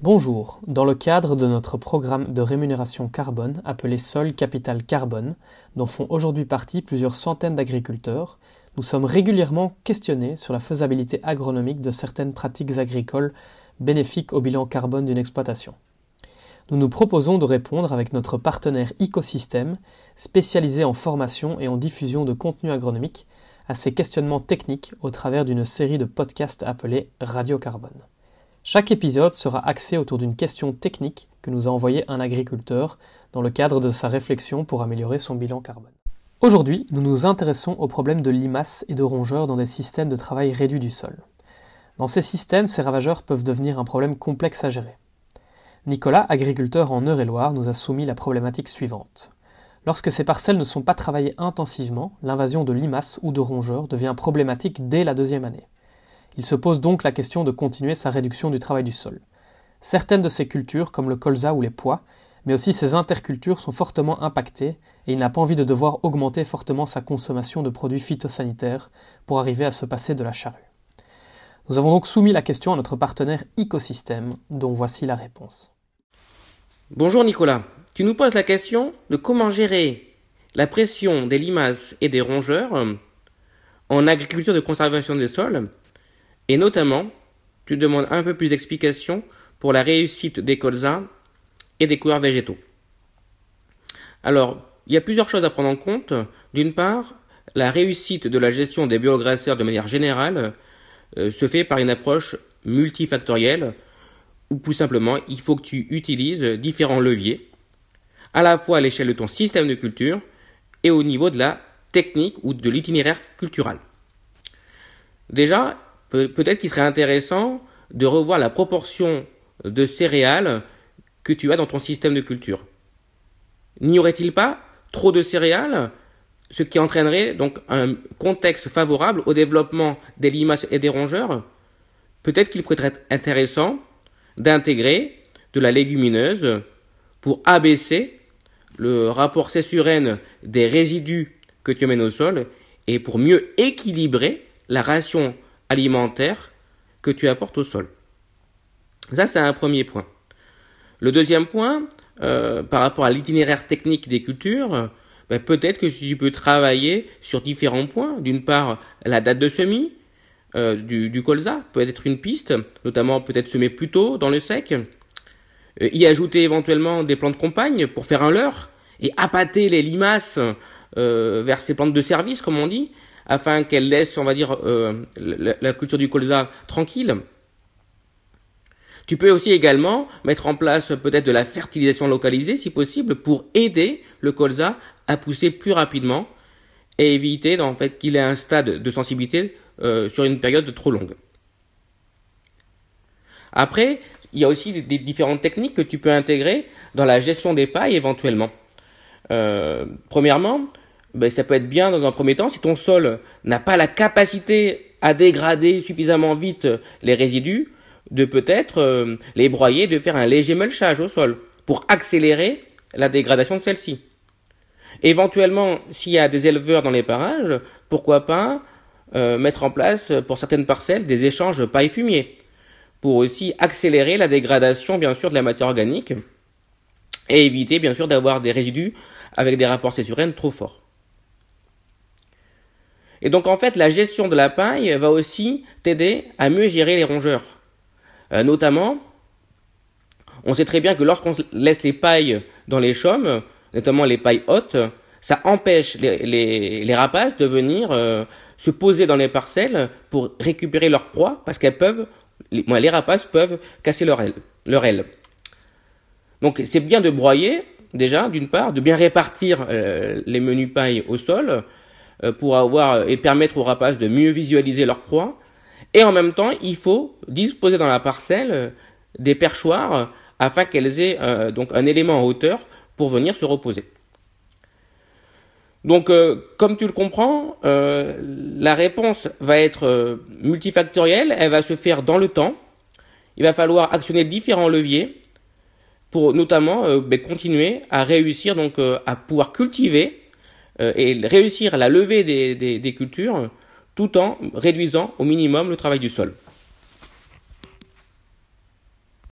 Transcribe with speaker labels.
Speaker 1: Bonjour, dans le cadre de notre programme de rémunération carbone appelé Sol Capital Carbone, dont font aujourd'hui partie plusieurs centaines d'agriculteurs, nous sommes régulièrement questionnés sur la faisabilité agronomique de certaines pratiques agricoles bénéfiques au bilan carbone d'une exploitation. Nous nous proposons de répondre avec notre partenaire Ecosystème, spécialisé en formation et en diffusion de contenu agronomique, à ces questionnements techniques au travers d'une série de podcasts appelés Radio Carbone. Chaque épisode sera axé autour d'une question technique que nous a envoyé un agriculteur dans le cadre de sa réflexion pour améliorer son bilan carbone. Aujourd'hui, nous nous intéressons au problème de limaces et de rongeurs dans des systèmes de travail réduits du sol. Dans ces systèmes, ces ravageurs peuvent devenir un problème complexe à gérer. Nicolas, agriculteur en Eure-et-Loire, nous a soumis la problématique suivante. Lorsque ces parcelles ne sont pas travaillées intensivement, l'invasion de limaces ou de rongeurs devient problématique dès la deuxième année. Il se pose donc la question de continuer sa réduction du travail du sol. Certaines de ces cultures, comme le colza ou les pois, mais aussi ces intercultures sont fortement impactées et il n'a pas envie de devoir augmenter fortement sa consommation de produits phytosanitaires pour arriver à se passer de la charrue. Nous avons donc soumis la question à notre partenaire Ecosystème, dont voici la réponse.
Speaker 2: Bonjour Nicolas, tu nous poses la question de comment gérer la pression des limaces et des rongeurs en agriculture de conservation des sols et notamment, tu demandes un peu plus d'explications pour la réussite des colzas et des couverts végétaux. Alors, il y a plusieurs choses à prendre en compte. D'une part, la réussite de la gestion des biograsseurs de manière générale euh, se fait par une approche multifactorielle, ou plus simplement, il faut que tu utilises différents leviers, à la fois à l'échelle de ton système de culture et au niveau de la technique ou de l'itinéraire culturel. Déjà, peut-être qu'il serait intéressant de revoir la proportion de céréales que tu as dans ton système de culture. N'y aurait-il pas trop de céréales, ce qui entraînerait donc un contexte favorable au développement des limaces et des rongeurs? Peut-être qu'il pourrait être intéressant d'intégrer de la légumineuse pour abaisser le rapport cessurène des résidus que tu mènes au sol et pour mieux équilibrer la ration alimentaire que tu apportes au sol. Ça, c'est un premier point. Le deuxième point, euh, par rapport à l'itinéraire technique des cultures, ben, peut-être que tu peux travailler sur différents points. D'une part, la date de semis euh, du, colza peut être une piste, notamment peut-être semer plus tôt dans le sec. Euh, y ajouter éventuellement des plantes compagnes pour faire un leurre et appâter les limaces vers ces plantes de service, comme on dit, afin qu'elle laisse, on va dire, euh, la, culture du colza tranquille. Tu peux aussi également mettre en place peut-être de la fertilisation localisée, si possible, pour aider le colza à pousser plus rapidement et éviter en fait qu'il ait un stade de sensibilité euh, sur une période trop longue. Après, il y a aussi des, différentes techniques que tu peux intégrer dans la gestion des pailles éventuellement. Euh, premièrement, ben, ça peut être bien dans un premier temps si ton sol n'a pas la capacité à dégrader suffisamment vite les résidus, de peut-être euh, les broyer, de faire un léger mulchage au sol pour accélérer la dégradation de celle-ci. Éventuellement, s'il y a des éleveurs dans les parages, pourquoi pas euh, mettre en place pour certaines parcelles des échanges paille-fumier pour aussi accélérer la dégradation bien sûr de la matière organique et éviter bien sûr d'avoir des résidus avec des rapports césurènes trop forts. Et donc en fait, la gestion de la paille va aussi t'aider à mieux gérer les rongeurs. Euh, notamment, on sait très bien que lorsqu'on laisse les pailles dans les chaumes, notamment les pailles hautes, ça empêche les, rapaces de venir euh, se poser dans les parcelles pour récupérer leur proie, parce qu'elles peuvent, les, rapaces peuvent casser leur aile. Donc c'est bien de broyer, déjà, d'une part, de bien répartir euh, les menus pailles au sol, pour avoir et permettre aux rapaces de mieux visualiser leur proie. Et en même temps, il faut disposer dans la parcelle euh, des perchoirs afin qu'elles aient euh, donc un élément en hauteur pour venir se reposer. Donc, comme tu le comprends, la réponse va être multifactorielle, elle va se faire dans le temps. Il va falloir actionner différents leviers pour notamment ben, continuer à réussir donc à pouvoir cultiver euh, et réussir à la levée des, cultures tout en réduisant au minimum le travail du sol.